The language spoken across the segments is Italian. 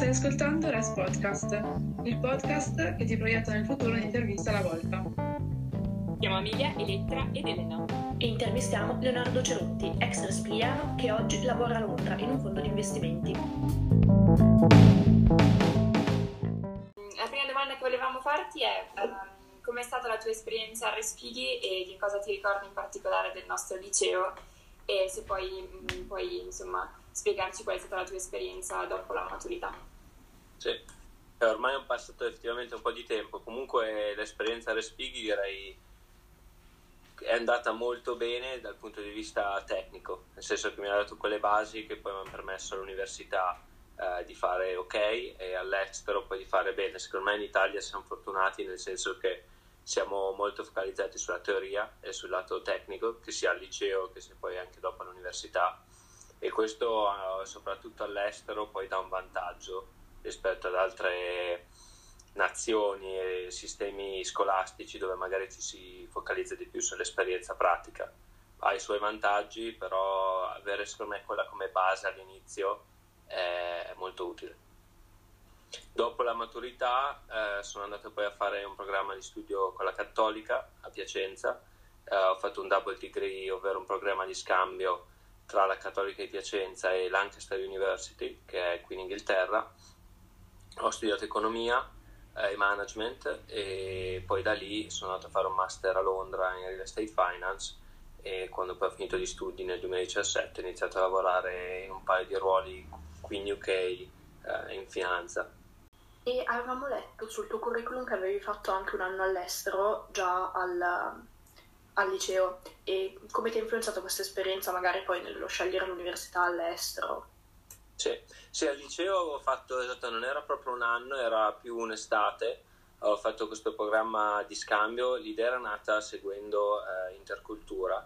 Stai ascoltando Res Podcast, il podcast che ti proietta nel futuro in intervista alla volta. Chiamo Emilia, Elettra ed Elena. E intervistiamo Leonardo Cerutti, ex respigliano che oggi lavora a Londra in un fondo di investimenti. La prima domanda che volevamo farti è um, com'è stata la tua esperienza a Respighi e che cosa ti ricordi in particolare del nostro liceo e se poi mm, puoi insomma spiegarci qual è stata la tua esperienza dopo la maturità. Sì, eh, ormai è passato effettivamente un po' di tempo, comunque l'esperienza Respighi direi è andata molto bene dal punto di vista tecnico, nel senso che mi ha dato quelle basi che poi mi hanno permesso all'università eh, di fare ok e all'estero poi di fare bene. Secondo me in Italia siamo fortunati nel senso che siamo molto focalizzati sulla teoria e sul lato tecnico, che sia al liceo che sia poi anche dopo all'università. E questo eh, soprattutto all'estero poi dà un vantaggio rispetto ad altre nazioni e sistemi scolastici dove magari ci si focalizza di più sull'esperienza pratica. Ha i suoi vantaggi, però avere secondo me quella come base all'inizio è molto utile. Dopo la maturità eh, sono andato poi a fare un programma di studio con la Cattolica a Piacenza, eh, ho fatto un double degree, ovvero un programma di scambio tra la Cattolica di Piacenza e Lancaster University, che è qui in Inghilterra. Ho studiato economia e management e poi da lì sono andato a fare un master a Londra in real estate finance e quando poi ho finito gli studi nel 2017 ho iniziato a lavorare in un paio di ruoli qui in UK eh, in finanza. E avevamo letto sul tuo curriculum che avevi fatto anche un anno all'estero già al, al liceo e come ti ha influenzato questa esperienza magari poi nello scegliere l'università all'estero? Sì, sì al liceo avevo fatto, esatto, non era proprio un anno, era più un'estate, avevo fatto questo programma di scambio, l'idea era nata seguendo eh, intercultura,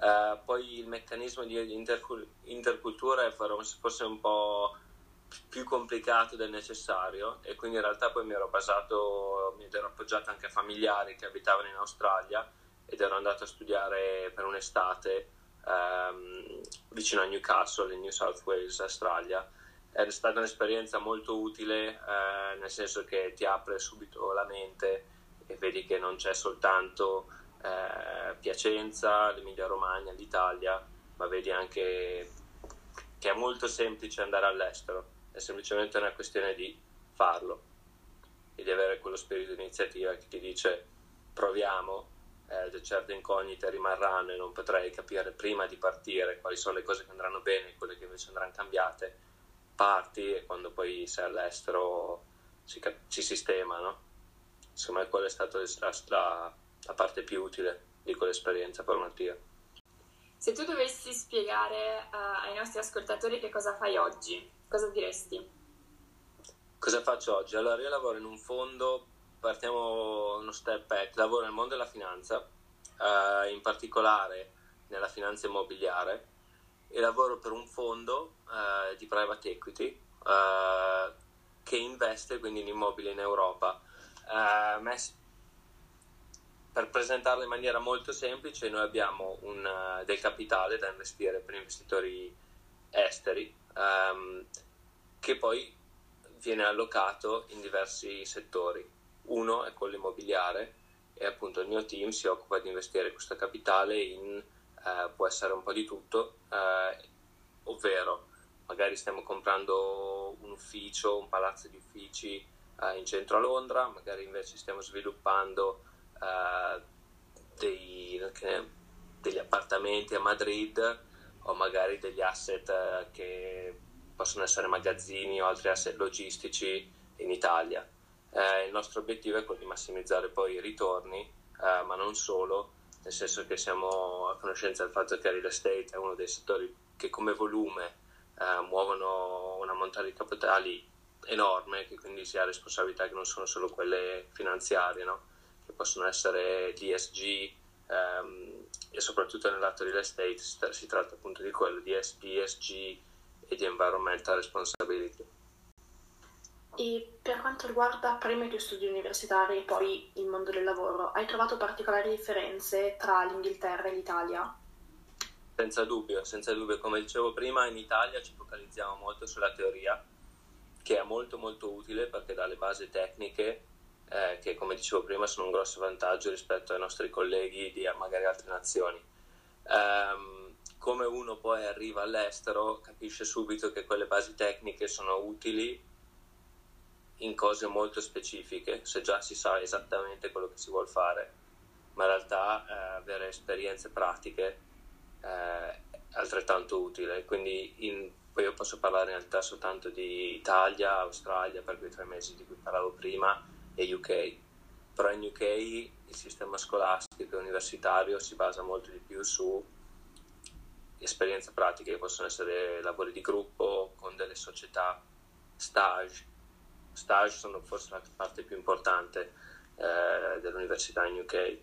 eh, poi il meccanismo di intercul- intercultura è forse un po' più complicato del necessario e quindi in realtà poi mi ero basato, mi ero appoggiato anche a familiari che abitavano in Australia ed ero andato a studiare per un'estate ehm, vicino a Newcastle in New South Wales, Australia. È stata un'esperienza molto utile eh, nel senso che ti apre subito la mente e vedi che non c'è soltanto eh, Piacenza, l'Emilia Romagna, l'Italia, ma vedi anche che è molto semplice andare all'estero, è semplicemente una questione di farlo e di avere quello spirito di iniziativa che ti dice proviamo eh, certe incognite rimarranno e non potrai capire prima di partire quali sono le cose che andranno bene e quelle che invece andranno cambiate, parti e quando poi sei all'estero si, si sistema, no? Secondo me quella è stata la, la parte più utile di quell'esperienza formativa. Se tu dovessi spiegare uh, ai nostri ascoltatori che cosa fai oggi, cosa diresti? Cosa faccio oggi? Allora, io lavoro in un fondo partiamo uno step back, lavoro nel mondo della finanza, eh, in particolare nella finanza immobiliare e lavoro per un fondo eh, di private equity eh, che investe quindi in immobili in Europa. Eh, Messi, per presentarlo in maniera molto semplice, noi abbiamo un, uh, del capitale da investire per investitori esteri um, che poi viene allocato in diversi settori uno è quello immobiliare e appunto il mio team si occupa di investire questo capitale in, eh, può essere un po' di tutto, eh, ovvero magari stiamo comprando un ufficio, un palazzo di uffici eh, in centro a Londra, magari invece stiamo sviluppando eh, dei, degli appartamenti a Madrid o magari degli asset eh, che possono essere magazzini o altri asset logistici in Italia eh, il nostro obiettivo è quello di massimizzare poi i ritorni, eh, ma non solo, nel senso che siamo a conoscenza del fatto che real estate è uno dei settori che come volume eh, muovono una montata di capitali enorme, che quindi si ha responsabilità che non sono solo quelle finanziarie, no? che possono essere l'ESG ehm, e soprattutto nel lato real estate si tratta appunto di quello di ESG e di environmental responsibility. E per quanto riguarda prima i tuoi studi universitari e poi il mondo del lavoro, hai trovato particolari differenze tra l'Inghilterra e l'Italia? Senza dubbio, senza dubbio. Come dicevo prima, in Italia ci focalizziamo molto sulla teoria che è molto molto utile perché dà le basi tecniche eh, che come dicevo prima sono un grosso vantaggio rispetto ai nostri colleghi di magari altre nazioni. Um, come uno poi arriva all'estero capisce subito che quelle basi tecniche sono utili in cose molto specifiche, se già si sa esattamente quello che si vuole fare, ma in realtà eh, avere esperienze pratiche eh, altrettanto utile. Quindi in, poi io posso parlare in realtà soltanto di Italia, Australia per quei tre mesi di cui parlavo prima e UK. Però in UK il sistema scolastico e universitario si basa molto di più su esperienze pratiche che possono essere lavori di gruppo con delle società, stage. Stage sono forse la parte più importante eh, dell'università in UK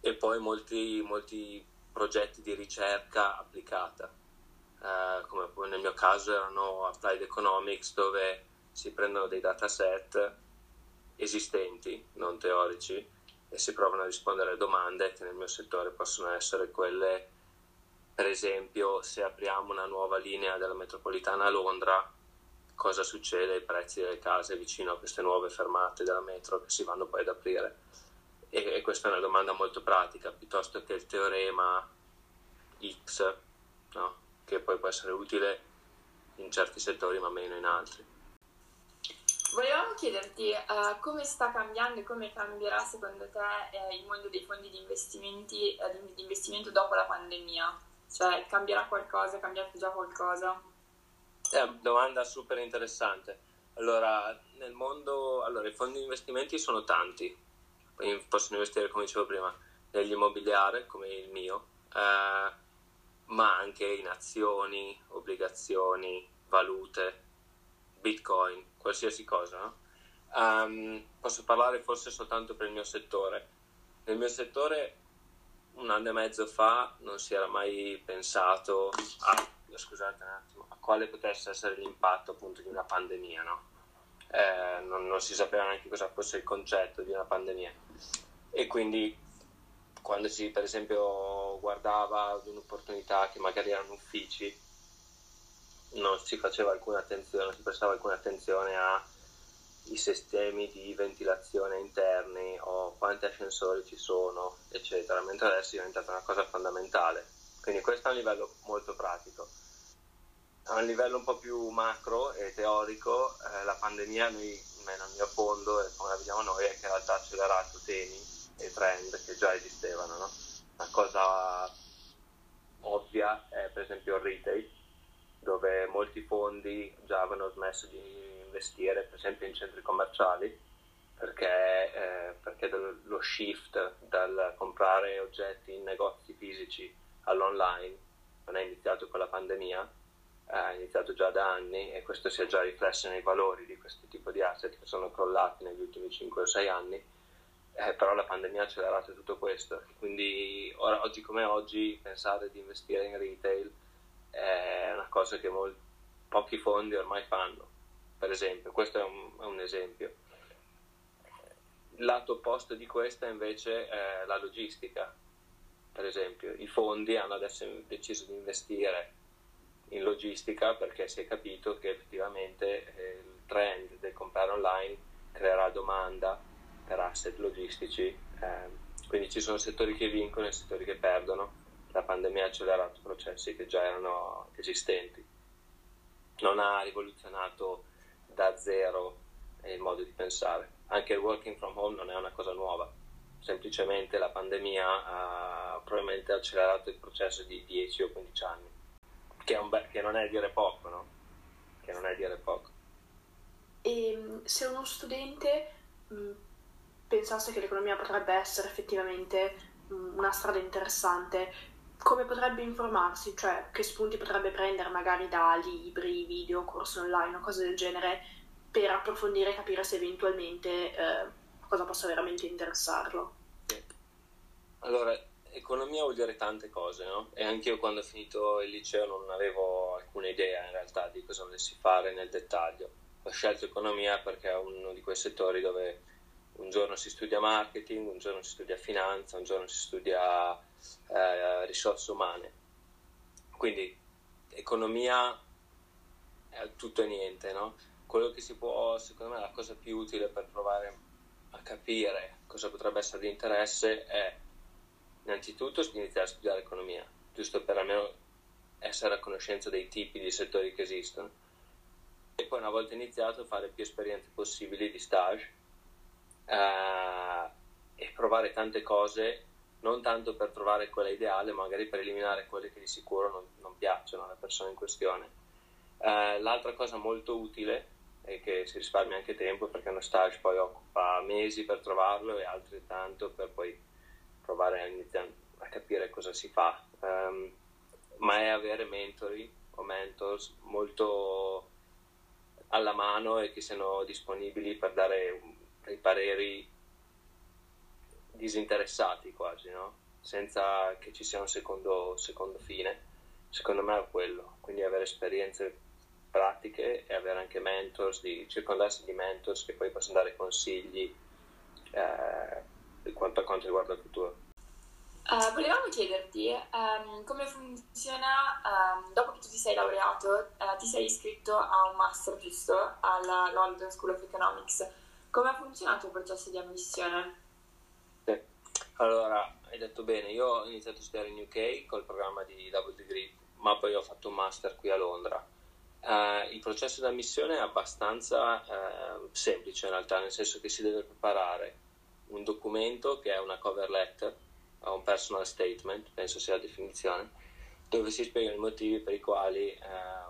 e poi molti, molti progetti di ricerca applicata, eh, come nel mio caso erano Applied Economics dove si prendono dei dataset esistenti, non teorici, e si provano a rispondere a domande che nel mio settore possono essere quelle per esempio, se apriamo una nuova linea della metropolitana a Londra, cosa succede ai prezzi delle case vicino a queste nuove fermate della metro che si vanno poi ad aprire? E, e questa è una domanda molto pratica, piuttosto che il teorema X, no? che poi può essere utile in certi settori ma meno in altri. Volevamo chiederti uh, come sta cambiando e come cambierà secondo te eh, il mondo dei fondi di, eh, di investimento dopo la pandemia? Cioè, cambierà qualcosa? È cambiato già qualcosa? È una domanda super interessante. Allora, nel mondo, allora, i fondi di investimenti sono tanti. Possono investire, come dicevo prima, negli immobiliari, come il mio, eh, ma anche in azioni, obbligazioni, valute, bitcoin, qualsiasi cosa. No? Um, posso parlare forse soltanto per il mio settore. Nel mio settore un anno e mezzo fa non si era mai pensato a, scusate un attimo, a quale potesse essere l'impatto appunto di una pandemia, no? eh, non, non, si sapeva neanche cosa fosse il concetto di una pandemia e quindi quando si per esempio guardava ad un'opportunità che magari erano uffici non si faceva alcuna attenzione, non si prestava alcuna attenzione a i sistemi di ventilazione interni o quanti ascensori ci sono, eccetera, mentre adesso è diventata una cosa fondamentale. Quindi questo è un livello molto pratico. A un livello un po' più macro e teorico, eh, la pandemia, noi, nel mio fondo, e come la vediamo noi, è che in realtà ha accelerato temi e trend che già esistevano. No? Una cosa ovvia è per esempio il retail, dove molti fondi già avevano smesso di investire per esempio in centri commerciali perché, eh, perché lo shift dal comprare oggetti in negozi fisici all'online non è iniziato con la pandemia, è iniziato già da anni e questo si è già riflesso nei valori di questo tipo di asset che sono crollati negli ultimi 5 o 6 anni, eh, però la pandemia ha accelerato tutto questo, quindi ora, oggi come oggi pensare di investire in retail è una cosa che molti, pochi fondi ormai fanno per esempio, questo è un, è un esempio. Lato opposto di questo è invece eh, la logistica, per esempio. I fondi hanno adesso deciso di investire in logistica perché si è capito che effettivamente eh, il trend del comprare online creerà domanda per asset logistici, eh, quindi ci sono settori che vincono e settori che perdono. La pandemia ha accelerato processi che già erano esistenti. Non ha rivoluzionato da zero il modo di pensare. Anche il working from home non è una cosa nuova, semplicemente la pandemia ha probabilmente accelerato il processo di 10 o 15 anni, che, be- che non è dire poco, no? Che non è dire poco. E ehm, se uno studente mh, pensasse che l'economia potrebbe essere effettivamente mh, una strada interessante, come potrebbe informarsi, cioè che spunti potrebbe prendere magari da libri, video, corsi online o cose del genere per approfondire e capire se eventualmente eh, cosa possa veramente interessarlo. Allora, economia vuol dire tante cose, no? E anche io quando ho finito il liceo non avevo alcuna idea in realtà di cosa volessi fare nel dettaglio. Ho scelto economia perché è uno di quei settori dove un giorno si studia marketing, un giorno si studia finanza, un giorno si studia eh, risorse umane. Quindi economia è tutto e niente, no? quello che si può, secondo me, la cosa più utile per provare a capire cosa potrebbe essere di interesse è innanzitutto iniziare a studiare economia, giusto per almeno essere a conoscenza dei tipi di settori che esistono. E poi una volta iniziato fare più esperienze possibili di stage eh, e provare tante cose, non tanto per trovare quella ideale, magari per eliminare quelle che di sicuro non, non piacciono alla persona in questione. Eh, l'altra cosa molto utile e che si risparmia anche tempo perché uno stage poi occupa mesi per trovarlo e altrettanto per poi provare a a capire cosa si fa. Um, ma è avere mentori o mentors molto alla mano e che siano disponibili per dare dei pareri disinteressati quasi, no? senza che ci sia un secondo, secondo fine. Secondo me è quello, quindi avere esperienze pratiche e avere anche mentors, di circondarsi di mentors che poi possono dare consigli eh, quanto, quanto riguarda il futuro. Uh, volevamo chiederti um, come funziona, um, dopo che tu ti sei laureato, uh, ti sei iscritto a un master, giusto, alla London School of Economics. Come ha funzionato il processo di ammissione? Sì. Allora, hai detto bene, io ho iniziato a studiare in UK col programma di double degree, ma poi ho fatto un master qui a Londra. Uh, il processo di ammissione è abbastanza semplice in realtà, nel senso che si deve preparare un documento che è una cover letter un personal statement, penso sia la definizione, dove si spiegano i motivi per i quali eh,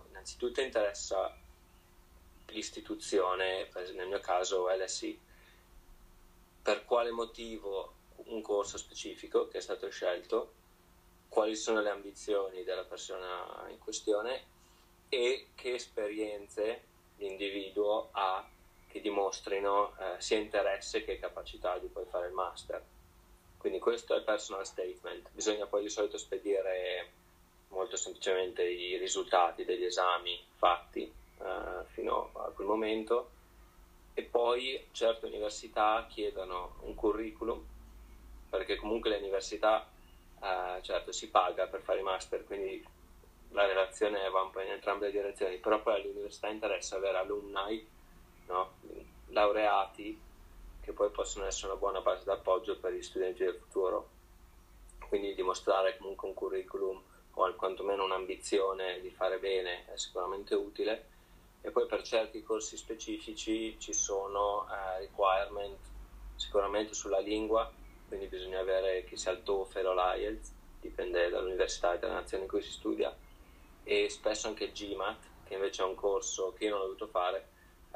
innanzitutto interessa l'istituzione, nel mio caso LSI, per quale motivo un corso specifico che è stato scelto, quali sono le ambizioni della persona in questione e che esperienze l'individuo ha che dimostrino eh, sia interesse che capacità di poi fare il master. Quindi questo è il personal statement. Bisogna poi di solito spedire molto semplicemente i risultati degli esami fatti eh, fino a quel momento e poi certe università chiedono un curriculum perché comunque le università eh, certo si paga per fare i master quindi la relazione va un po' in entrambe le direzioni però poi all'università interessa avere alumni no? Laureati che poi possono essere una buona base d'appoggio per gli studenti del futuro. Quindi dimostrare comunque un curriculum o quantomeno un'ambizione di fare bene è sicuramente utile. E poi per certi corsi specifici ci sono eh, requirement sicuramente sulla lingua, quindi bisogna avere che sia il TOEFL o l'IELTS, dipende dall'università e dalla nazione in cui si studia, e spesso anche GMAT, che invece è un corso che io non ho dovuto fare,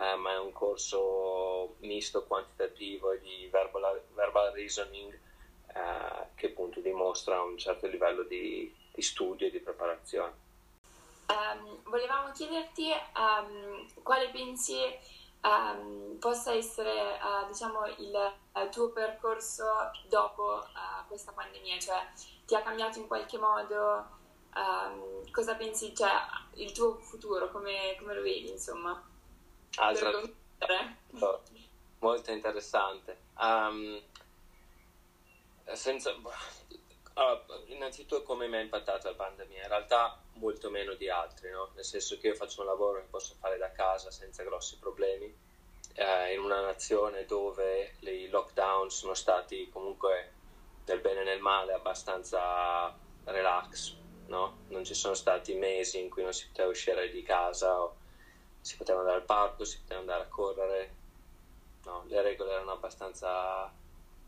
eh, ma è un corso misto quantitativo di verbal, verbal reasoning eh, che appunto dimostra un certo livello di, di studio e di preparazione. Um, volevamo chiederti um, quale pensi um, possa essere uh, diciamo, il uh, tuo percorso dopo uh, questa pandemia, cioè ti ha cambiato in qualche modo, cosa pensi, cioè il tuo futuro, come, come lo vedi insomma? Altra oh, molto interessante. Um, senza, allora, innanzitutto come mi ha impattato la pandemia? In realtà molto meno di altri, no? nel senso che io faccio un lavoro che posso fare da casa senza grossi problemi, eh, in una nazione dove i lockdown sono stati comunque nel bene e nel male abbastanza relax, no? non ci sono stati mesi in cui non si poteva uscire di casa o si poteva andare al parco, si poteva andare a correre, no, le regole erano abbastanza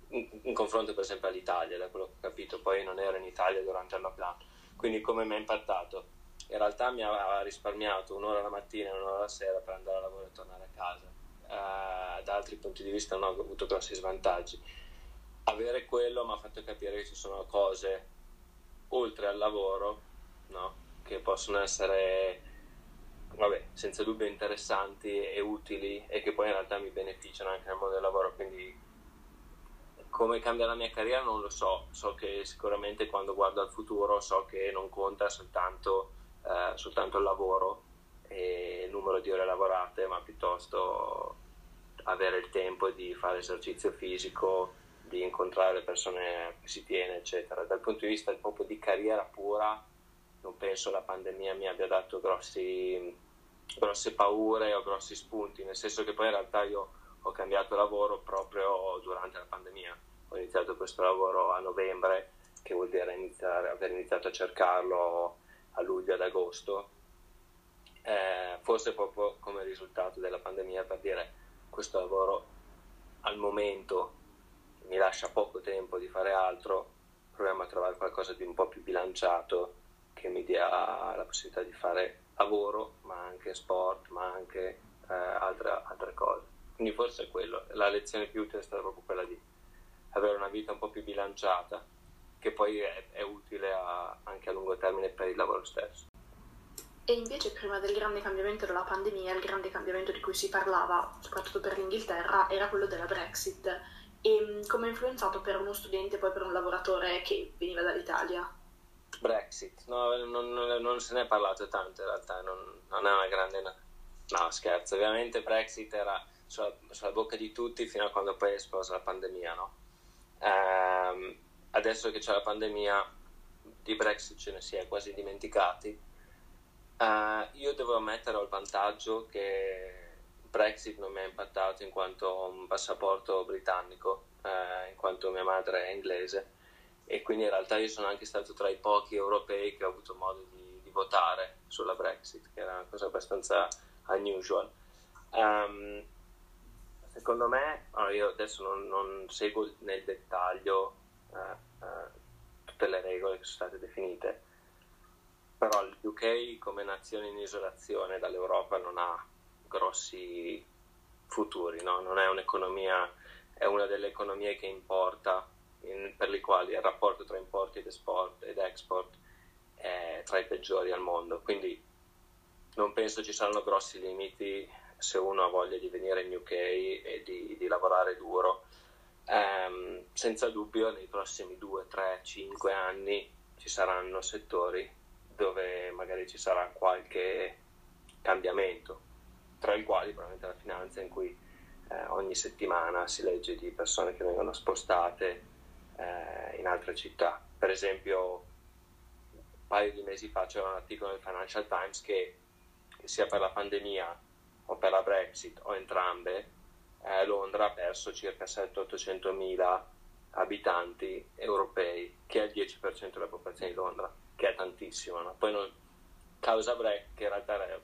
in, in, confronto per esempio all'Italia, da quello che ho capito, poi non ero in Italia durante il lockdown, quindi come mi ha impattato? In realtà mi ha risparmiato un'ora la mattina e un'ora la sera per andare a lavoro e tornare a casa. Uh, da altri punti di vista non ho avuto grossi svantaggi. Avere quello mi ha fatto capire che ci sono cose oltre al lavoro no? che possono essere vabbè, senza dubbio interessanti e utili e che poi in realtà mi beneficiano anche nel mondo del lavoro, quindi come cambia la mia carriera non lo so, so che sicuramente quando guardo al futuro so che non conta soltanto, eh, soltanto il lavoro e il numero di ore lavorate, ma piuttosto avere il tempo di fare esercizio fisico, di incontrare le persone che si tiene, eccetera. Dal punto di vista proprio di carriera pura, non penso la pandemia mi abbia dato grossi grosse paure o grossi spunti, nel senso che poi in realtà io ho cambiato lavoro proprio durante la pandemia. Ho iniziato questo lavoro a novembre, che vuol dire iniziare, aver iniziato a cercarlo a luglio ad agosto, eh, forse proprio come risultato della pandemia per dire questo lavoro al momento mi lascia poco tempo di fare altro, proviamo a trovare qualcosa di un po' più bilanciato che mi dia la possibilità di fare lavoro, ma anche sport, ma anche eh, altre, altre cose. Quindi forse è quello, la lezione più utile è stata proprio quella di avere una vita un po' più bilanciata, che poi è, è utile a, anche a lungo termine per il lavoro stesso. E invece prima del grande cambiamento della pandemia, il grande cambiamento di cui si parlava, soprattutto per l'Inghilterra, era quello della Brexit. E mm, come ha influenzato per uno studente e poi per un lavoratore che veniva dall'Italia? Brexit, no, non, non, non, se ne è parlato tanto in realtà, non, non è una grande... No, scherzo, ovviamente Brexit era sulla, sulla, bocca di tutti fino a quando poi è esplosa la pandemia, no? Ehm, adesso che c'è la pandemia di Brexit ce ne si è quasi dimenticati. Uh, io devo ammettere il vantaggio che Brexit non mi ha impattato in quanto un passaporto britannico, uh, in quanto mia madre è inglese e quindi in realtà io sono anche stato tra i pochi europei che ho avuto modo di, di votare sulla Brexit, che era una cosa abbastanza unusual. Um, secondo me, allora io adesso non, non, seguo nel dettaglio uh, tutte le regole che sono state definite, però l'UK come nazione in isolazione dall'Europa non ha grossi futuri, no? non è un'economia, è una delle economie che importa, in, per le quali il rapporto tra importi ed export, ed export è tra i peggiori al mondo, quindi non penso ci saranno grossi limiti se uno ha voglia di venire in UK e di, di lavorare duro. Um, senza dubbio nei prossimi 2, 3, 5 anni ci saranno settori dove magari ci sarà qualche cambiamento, tra i quali probabilmente la finanza in cui eh, ogni settimana si legge di persone che vengono spostate eh, in altre città. Per esempio, un paio di mesi fa c'era un articolo nel Financial Times che, sia per la pandemia o per la Brexit o entrambe, eh, Londra ha perso circa 700-800 mila abitanti europei, che è il 10% della popolazione di Londra che è tantissimo, no? poi non, causa break che in realtà era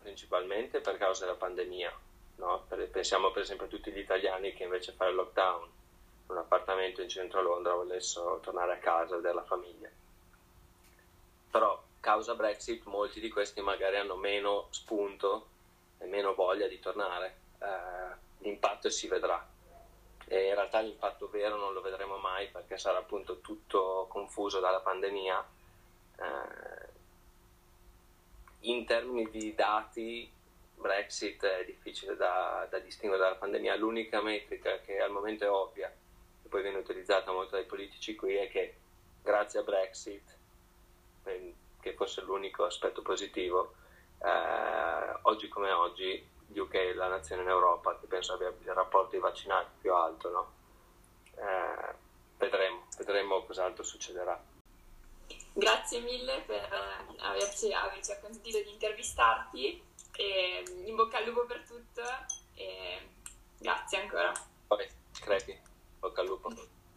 principalmente per causa della pandemia, no? pensiamo per esempio a tutti gli italiani che invece fare il lockdown un appartamento in centro a Londra volessero tornare a casa, vedere la famiglia. Però causa Brexit molti di questi magari hanno meno spunto e meno voglia di tornare, eh, l'impatto si vedrà. E in realtà l'impatto vero non lo vedremo mai perché sarà appunto tutto confuso dalla pandemia eh, in termini di dati Brexit è difficile da, da, distinguere dalla pandemia, l'unica metrica che al momento è ovvia poi viene utilizzata molto dai politici qui è che grazie a Brexit, che fosse l'unico aspetto positivo, eh, oggi come oggi UK è la nazione in Europa che penso abbia il rapporto di vaccinati più alto, no? eh, vedremo, vedremo cos'altro succederà. Grazie mille per averci, averci consentito di intervistarti e in bocca al lupo per tutto e grazie ancora. Vabbè, crepi, bocca al lupo.